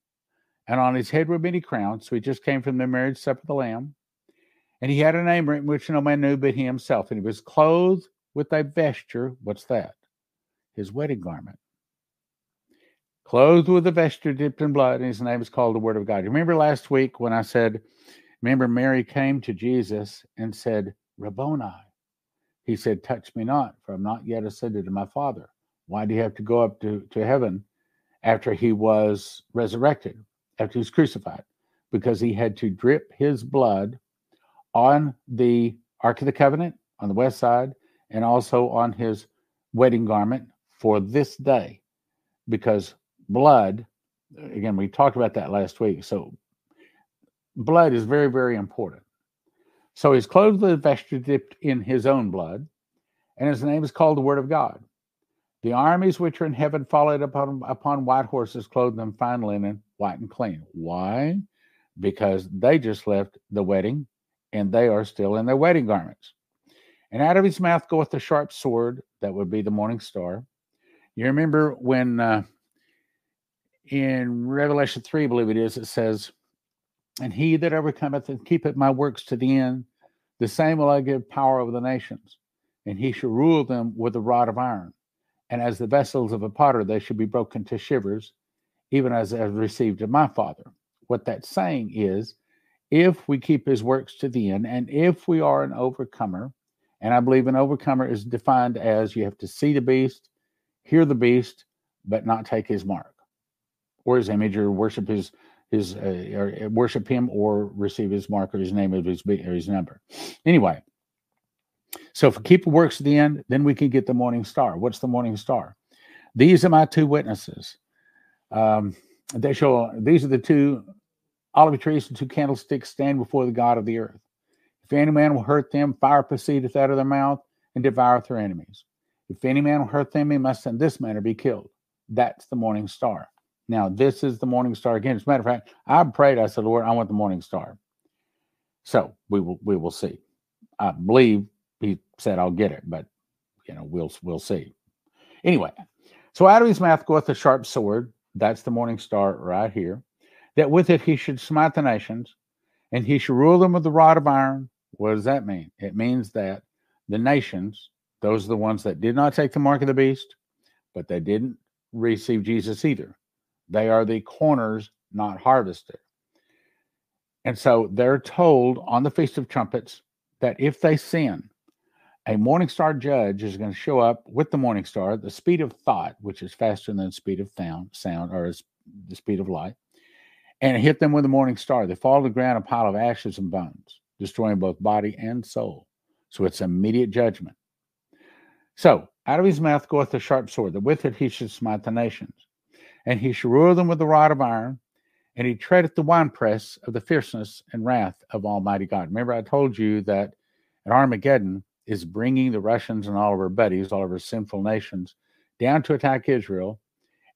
and on his head were many crowns. So he just came from the marriage supper of the Lamb. And he had a name written which no man knew but he himself. And he was clothed with a vesture. What's that? His wedding garment. Clothed with a vesture dipped in blood, and his name is called the Word of God. Remember last week when I said, Remember, Mary came to Jesus and said, Rabboni. He said, Touch me not, for I'm not yet ascended to my Father. Why do you have to go up to, to heaven after he was resurrected? after he was crucified because he had to drip his blood on the Ark of the Covenant on the west side and also on his wedding garment for this day because blood, again, we talked about that last week. So blood is very, very important. So he's clothed with a vesture dipped in his own blood, and his name is called the Word of God. The armies which are in heaven followed upon, upon white horses, clothed in fine linen, white and clean. Why? Because they just left the wedding and they are still in their wedding garments. And out of his mouth goeth the sharp sword, that would be the morning star. You remember when uh, in Revelation 3, I believe it is, it says, And he that overcometh and keepeth my works to the end, the same will I give power over the nations, and he shall rule them with a rod of iron. And as the vessels of a potter, they shall be broken to shivers, even as I have received of my Father. What that's saying is, if we keep his works to the end, and if we are an overcomer, and I believe an overcomer is defined as you have to see the beast, hear the beast, but not take his mark or his image or worship his his uh, or worship him or receive his mark or his name or his, or his number. Anyway, so if we keep the works to the end, then we can get the morning star. What's the morning star? These are my two witnesses. Um, they show these are the two olive trees and two candlesticks stand before the God of the earth. If any man will hurt them, fire proceedeth out of their mouth and devoureth their enemies. If any man will hurt them, he must in this manner be killed. That's the morning star. Now, this is the morning star again. As a matter of fact, I prayed, I said, Lord, I want the morning star. So we will we will see. I believe he said I'll get it, but you know, we'll we'll see. Anyway, so out of his mouth goeth a sharp sword, that's the morning star right here. that with it he should smite the nations, and he should rule them with the rod of iron. What does that mean? It means that the nations, those are the ones that did not take the mark of the beast, but they didn't receive Jesus either. They are the corners not harvested. And so they're told on the Feast of Trumpets that if they sin, a morning star judge is going to show up with the morning star, the speed of thought, which is faster than the speed of sound, sound or is the speed of light, and hit them with the morning star. They fall to the ground, a pile of ashes and bones, destroying both body and soul. So it's immediate judgment. So out of his mouth goeth a sharp sword, that with it he should smite the nations, and he shall rule them with the rod of iron, and he treadeth the winepress of the fierceness and wrath of Almighty God. Remember, I told you that at Armageddon is bringing the Russians and all of our buddies, all of our sinful nations, down to attack Israel,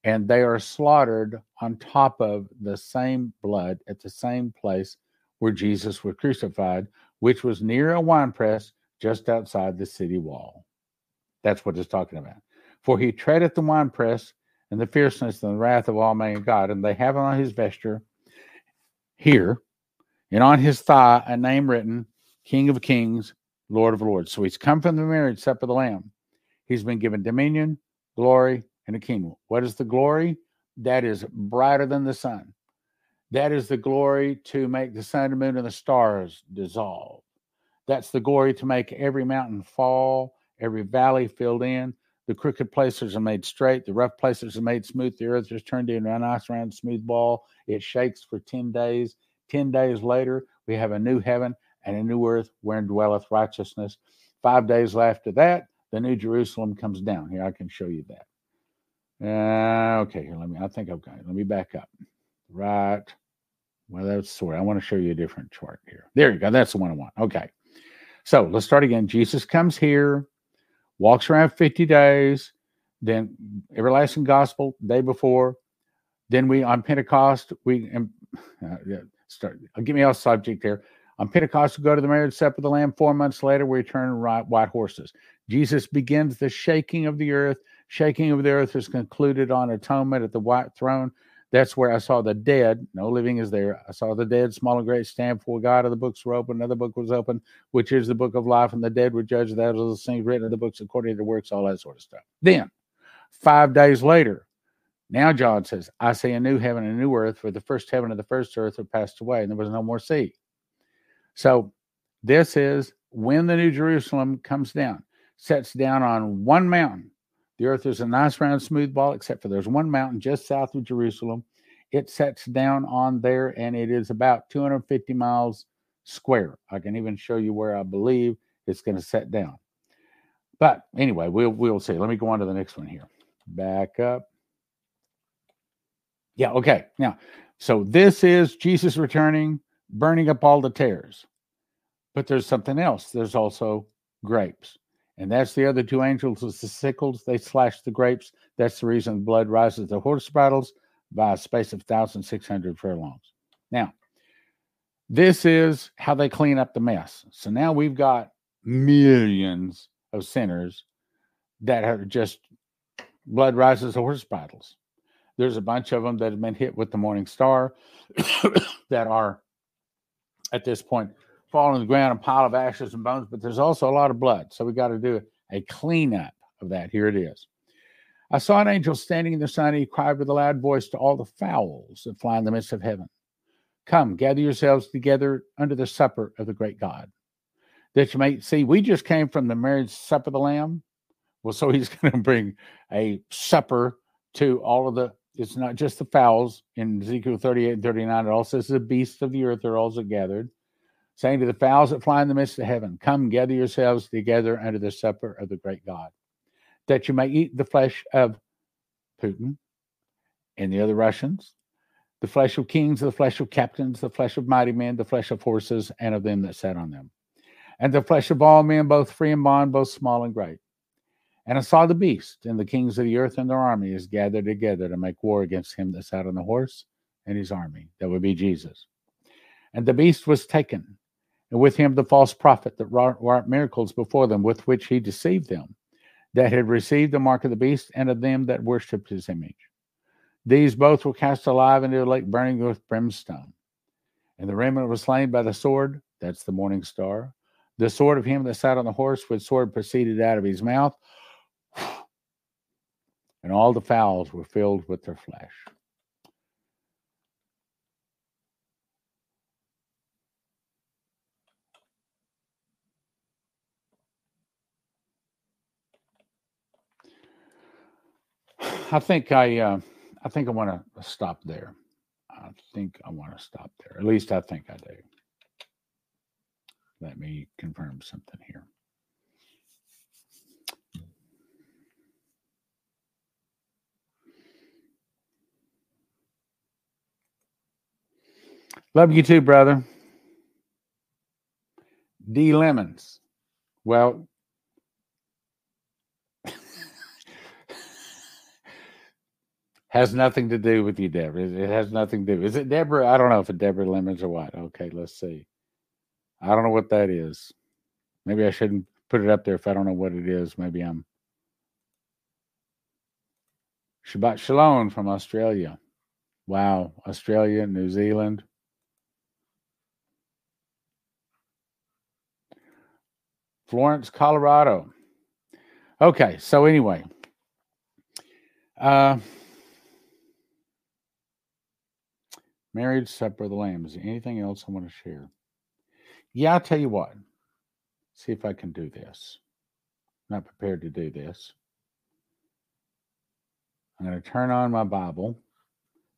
and they are slaughtered on top of the same blood at the same place where Jesus was crucified, which was near a winepress just outside the city wall. That's what it's talking about. For he treadeth the winepress and the fierceness and the wrath of Almighty God, and they have on his vesture here, and on his thigh a name written, King of Kings, Lord of Lords. So he's come from the marriage supper of the Lamb. He's been given dominion, glory, and a kingdom. What is the glory? That is brighter than the sun. That is the glory to make the sun, the moon, and the stars dissolve. That's the glory to make every mountain fall, every valley filled in. The crooked places are made straight, the rough places are made smooth. The earth is turned into a nice round smooth ball. It shakes for 10 days. 10 days later, we have a new heaven and a new earth wherein dwelleth righteousness. Five days after that, the new Jerusalem comes down. Here, I can show you that. Uh, okay, here, let me, I think I've got it. Let me back up. Right. Well, that's sort. I want to show you a different chart here. There you go. That's the one I want. Okay. So let's start again. Jesus comes here, walks around 50 days, then everlasting gospel day before. Then we on Pentecost, we uh, start. get me off subject here. On Pentecost, we go to the marriage supper of the Lamb. Four months later, we return white horses. Jesus begins the shaking of the earth. Shaking of the earth is concluded on atonement at the white throne. That's where I saw the dead. No living is there. I saw the dead, small and great, stand before God. Of the books were open. Another book was open, which is the book of life, and the dead were judged. That was the things written in the books according to works, all that sort of stuff. Then, five days later, now John says, I see a new heaven and a new earth, for the first heaven and the first earth have passed away, and there was no more sea. So this is when the New Jerusalem comes down, sets down on one mountain. The earth is a nice round smooth ball, except for there's one mountain just south of Jerusalem. It sets down on there and it is about 250 miles square. I can even show you where I believe it's going to set down. But anyway, we'll we'll see. Let me go on to the next one here. Back up. Yeah, okay. Now, so this is Jesus returning burning up all the tares. But there's something else. There's also grapes. And that's the other two angels with the sickles. They slash the grapes. That's the reason blood rises to horse bridles by a space of 1,600 furlongs. Now, this is how they clean up the mess. So now we've got millions of sinners that are just blood rises to horse bridles. There's a bunch of them that have been hit with the morning star that are at this point fall on the ground, a pile of ashes and bones, but there's also a lot of blood. So we got to do a cleanup of that. Here it is. I saw an angel standing in the sun. He cried with a loud voice to all the fowls that fly in the midst of heaven Come, gather yourselves together under the supper of the great God, that you may see. We just came from the marriage supper of the Lamb. Well, so he's going to bring a supper to all of the it's not just the fowls in Ezekiel 38 and 39. It also says the beasts of the earth are also gathered, saying to the fowls that fly in the midst of heaven, Come gather yourselves together under the supper of the great God, that you may eat the flesh of Putin and the other Russians, the flesh of kings, the flesh of captains, the flesh of mighty men, the flesh of horses, and of them that sat on them, and the flesh of all men, both free and bond, both small and great and I saw the beast and the kings of the earth and their armies gathered together to make war against him that sat on the horse and his army. That would be Jesus. And the beast was taken, and with him the false prophet that wrought miracles before them, with which he deceived them, that had received the mark of the beast and of them that worshipped his image. These both were cast alive into the lake burning with brimstone. And the remnant was slain by the sword. That's the morning star. The sword of him that sat on the horse, with sword proceeded out of his mouth. And all the fowls were filled with their flesh. I think I, uh, I think I want to stop there. I think I want to stop there. At least I think I do. Let me confirm something here. Love you too, brother. D Lemons. Well, has nothing to do with you, Deborah. It has nothing to do. Is it Deborah? I don't know if it's Deborah Lemons or what. Okay, let's see. I don't know what that is. Maybe I shouldn't put it up there if I don't know what it is. Maybe I'm Shabbat Shalom from Australia. Wow, Australia, New Zealand. Florence, Colorado. Okay, so anyway, uh, marriage supper of the lamb. Is there anything else I want to share? Yeah, I'll tell you what. See if I can do this. I'm not prepared to do this. I'm going to turn on my Bible.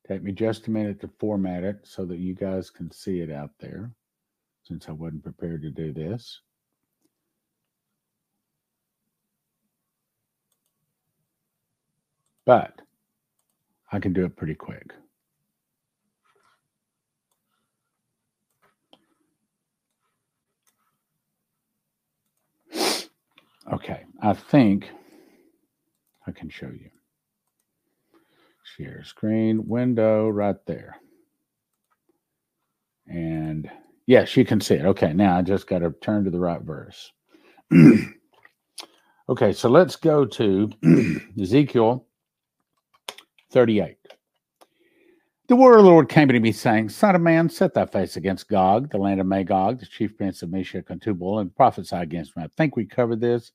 Take me just a minute to format it so that you guys can see it out there, since I wasn't prepared to do this. But I can do it pretty quick. Okay, I think I can show you. Share screen window right there. And yes, you can see it. Okay, now I just got to turn to the right verse. okay, so let's go to Ezekiel 38. The word of the Lord came to me, saying, Son of man, set thy face against Gog, the land of Magog, the chief prince of Meshech and Tubal, and prophesy against him. I think we covered this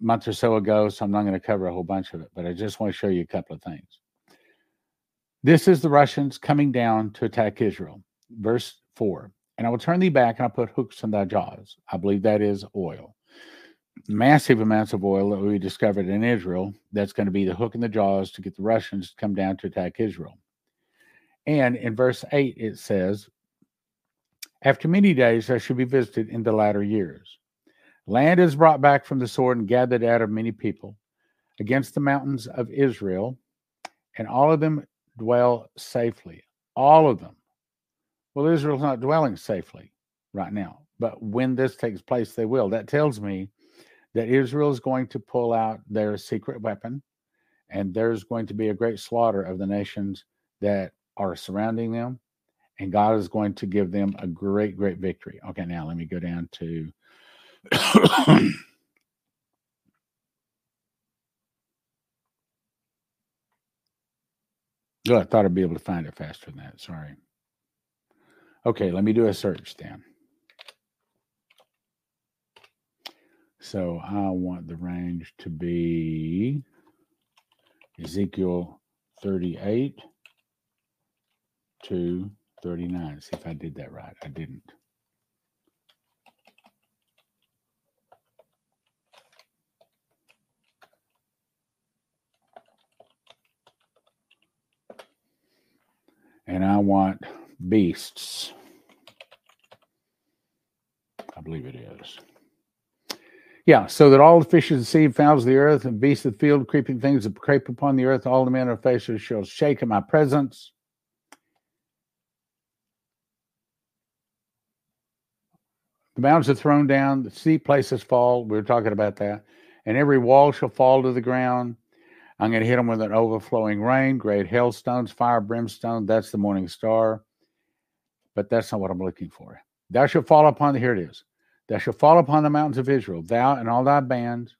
month or so ago, so I'm not going to cover a whole bunch of it, but I just want to show you a couple of things. This is the Russians coming down to attack Israel. Verse 4 And I will turn thee back, and I'll put hooks in thy jaws. I believe that is oil massive amounts of oil that we discovered in Israel. That's going to be the hook in the jaws to get the Russians to come down to attack Israel. And in verse 8, it says, After many days I shall be visited in the latter years. Land is brought back from the sword and gathered out of many people against the mountains of Israel, and all of them dwell safely. All of them. Well, Israel's not dwelling safely right now, but when this takes place, they will. That tells me that Israel is going to pull out their secret weapon, and there's going to be a great slaughter of the nations that are surrounding them, and God is going to give them a great, great victory. Okay, now let me go down to. oh, I thought I'd be able to find it faster than that. Sorry. Okay, let me do a search then. So I want the range to be Ezekiel 38 to 39. See if I did that right. I didn't. And I want beasts. I believe it is. Yeah, so that all the fishes of the sea, fowls of the earth, and beasts of the field, creeping things that creep upon the earth, all the men of faces shall shake in my presence. The mountains are thrown down, the steep places fall. We were talking about that. And every wall shall fall to the ground. I'm going to hit them with an overflowing rain, great hailstones, fire, brimstone. That's the morning star. But that's not what I'm looking for. Thou shalt fall upon the, here it is. Thou shalt fall upon the mountains of Israel, thou and all thy bands,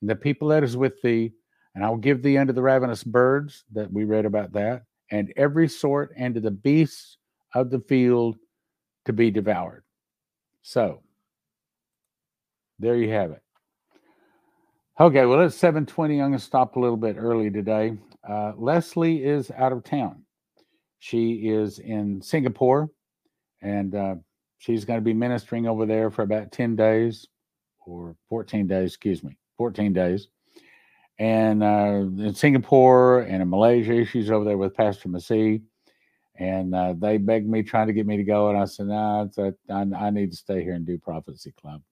and the people that is with thee, And I will give thee unto the ravenous birds that we read about that, and every sort and to the beasts of the field to be devoured. So there you have it. Okay, well it's 7:20. I'm going to stop a little bit early today. Uh, Leslie is out of town. She is in Singapore, and uh, she's going to be ministering over there for about 10 days or 14 days, excuse me, 14 days. And uh, in Singapore and in Malaysia, she's over there with Pastor Massey. And uh, they begged me, trying to get me to go. And I said, nah, a, I, I need to stay here and do Prophecy Club.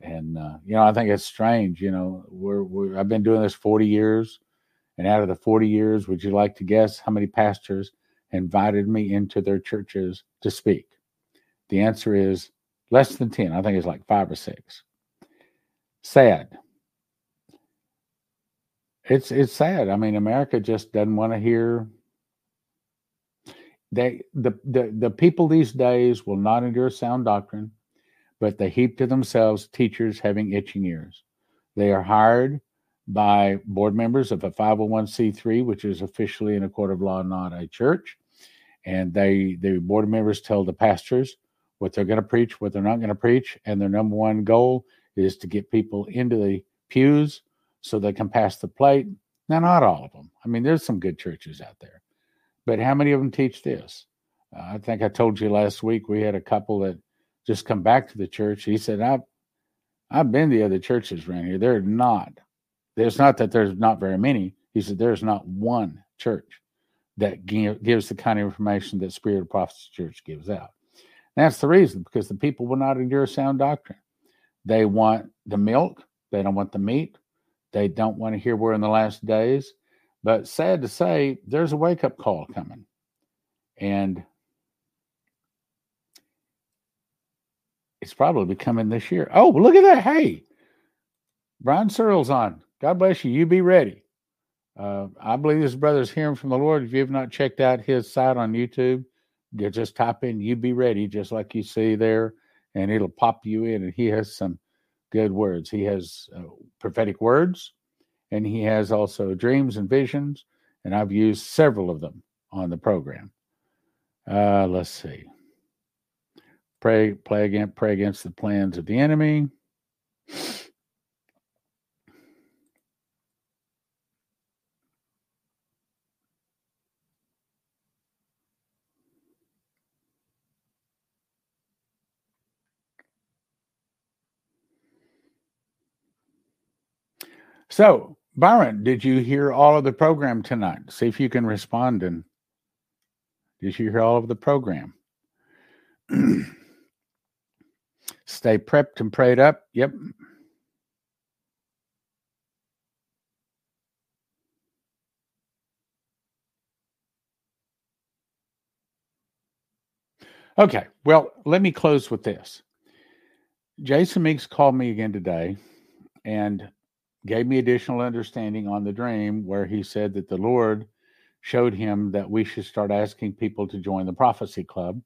And, uh, you know, I think it's strange. You know, we're, we're, I've been doing this 40 years. And out of the 40 years, would you like to guess how many pastors invited me into their churches to speak? The answer is less than 10. I think it's like five or six. Sad. It's it's sad. I mean, America just doesn't want to hear they the, the the people these days will not endure sound doctrine, but they heap to themselves teachers having itching ears. They are hired by board members of a 501c3, which is officially in a court of law, not a church. And they the board members tell the pastors what they're going to preach, what they're not going to preach, and their number one goal is to get people into the pews so they can pass the plate. Now, not all of them. I mean, there's some good churches out there, but how many of them teach this? Uh, I think I told you last week we had a couple that just come back to the church. He said, "I've I've been to other churches around here. They're not. There's not that there's not very many. He said there's not one church that gives the kind of information that Spirit of Prophecy Church gives out. That's the reason, because the people will not endure sound doctrine. They want the milk, they don't want the meat, they don't want to hear we're in the last days. But sad to say, there's a wake up call coming. And it's probably coming this year. Oh, look at that. Hey, Byron Searle's on. God bless you. You be ready. Uh, I believe this brother's hearing from the Lord. If you have not checked out his site on YouTube, you just type in "You Be Ready," just like you see there, and it'll pop you in. And he has some good words. He has uh, prophetic words, and he has also dreams and visions. And I've used several of them on the program. Uh, let's see. Pray, play against, pray against the plans of the enemy. So, Byron, did you hear all of the program tonight? See if you can respond. And did you hear all of the program? Stay prepped and prayed up. Yep. Okay. Well, let me close with this. Jason Meeks called me again today, and gave me additional understanding on the dream where he said that the Lord showed him that we should start asking people to join the prophecy club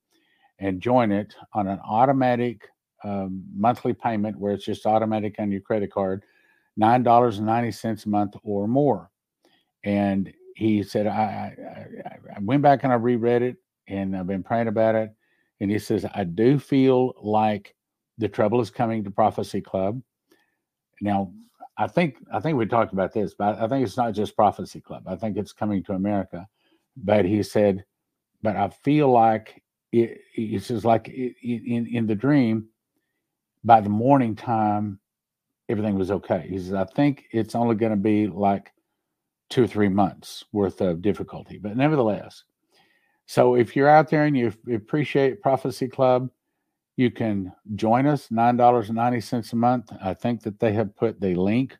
and join it on an automatic um, monthly payment where it's just automatic on your credit card, $9.90 a month or more. And he said, I, I, I went back and I reread it and I've been praying about it. And he says, I do feel like the trouble is coming to Prophecy Club. Now, I think I think we talked about this, but I think it's not just Prophecy Club. I think it's coming to America. But he said, but I feel like it, it's just like in in the dream. By the morning time, everything was okay. He says, I think it's only going to be like two or three months worth of difficulty, but nevertheless. So if you're out there and you appreciate Prophecy Club, you can join us, $9.90 a month. I think that they have put the link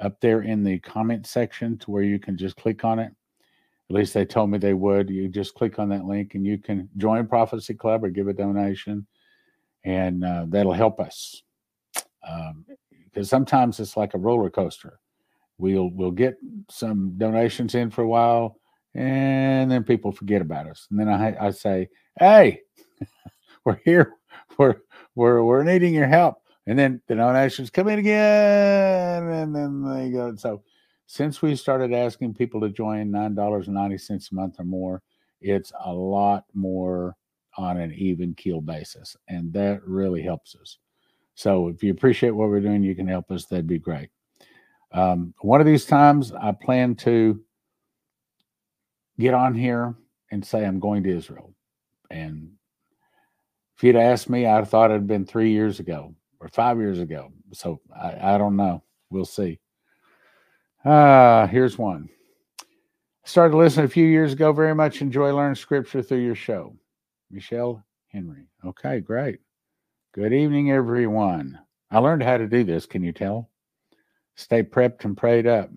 up there in the comment section to where you can just click on it. At least they told me they would. You just click on that link and you can join Prophecy Club or give a donation, and uh, that'll help us. Um, because sometimes it's like a roller coaster. We'll we'll get some donations in for a while, and then people forget about us. And then I I say, "Hey, we're here we're we're we're needing your help. And then the donations come in again, and then they go. So Since we started asking people to join $9.90 a month or more, it's a lot more on an even keel basis. And that really helps us. So if you appreciate what we're doing, you can help us. That'd be great. Um, one of these times, I plan to get on here and say I'm going to Israel. And if you'd asked me, I'd thought it'd been three years ago or five years ago. So I, I don't know. We'll see. Uh, here's one. Started listening a few years ago. Very much enjoy learning scripture through your show. Michelle Henry. Okay, great. Good evening, everyone. I learned how to do this. Can you tell? Stay prepped and prayed up.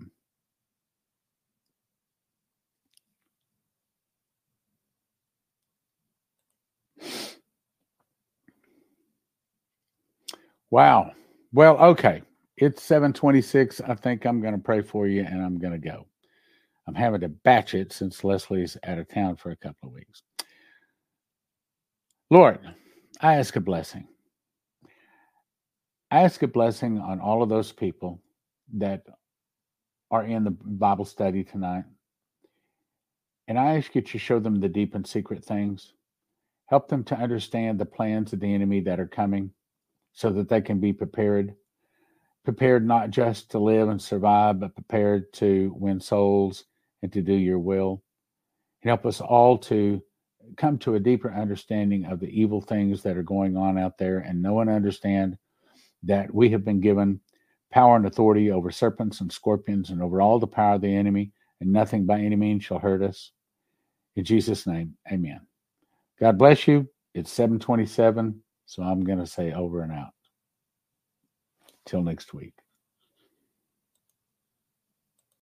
Wow. Well, okay. It's 726. I think I'm going to pray for you and I'm going to go. I'm having to batch it since Leslie's out of town for a couple of weeks. Lord, I ask a blessing. I ask a blessing on all of those people that are in the Bible study tonight. And I ask you to show them the deep and secret things. Help them to understand the plans of the enemy that are coming so that they can be prepared. Prepared not just to live and survive, but prepared to win souls and to do your will. Help us all to come to a deeper understanding of the evil things that are going on out there and know and understand that we have been given power and authority over serpents and scorpions and over all the power of the enemy, and nothing by any means shall hurt us. In Jesus' name, amen. God bless you. It's 727, so I'm going to say over and out. Till next week.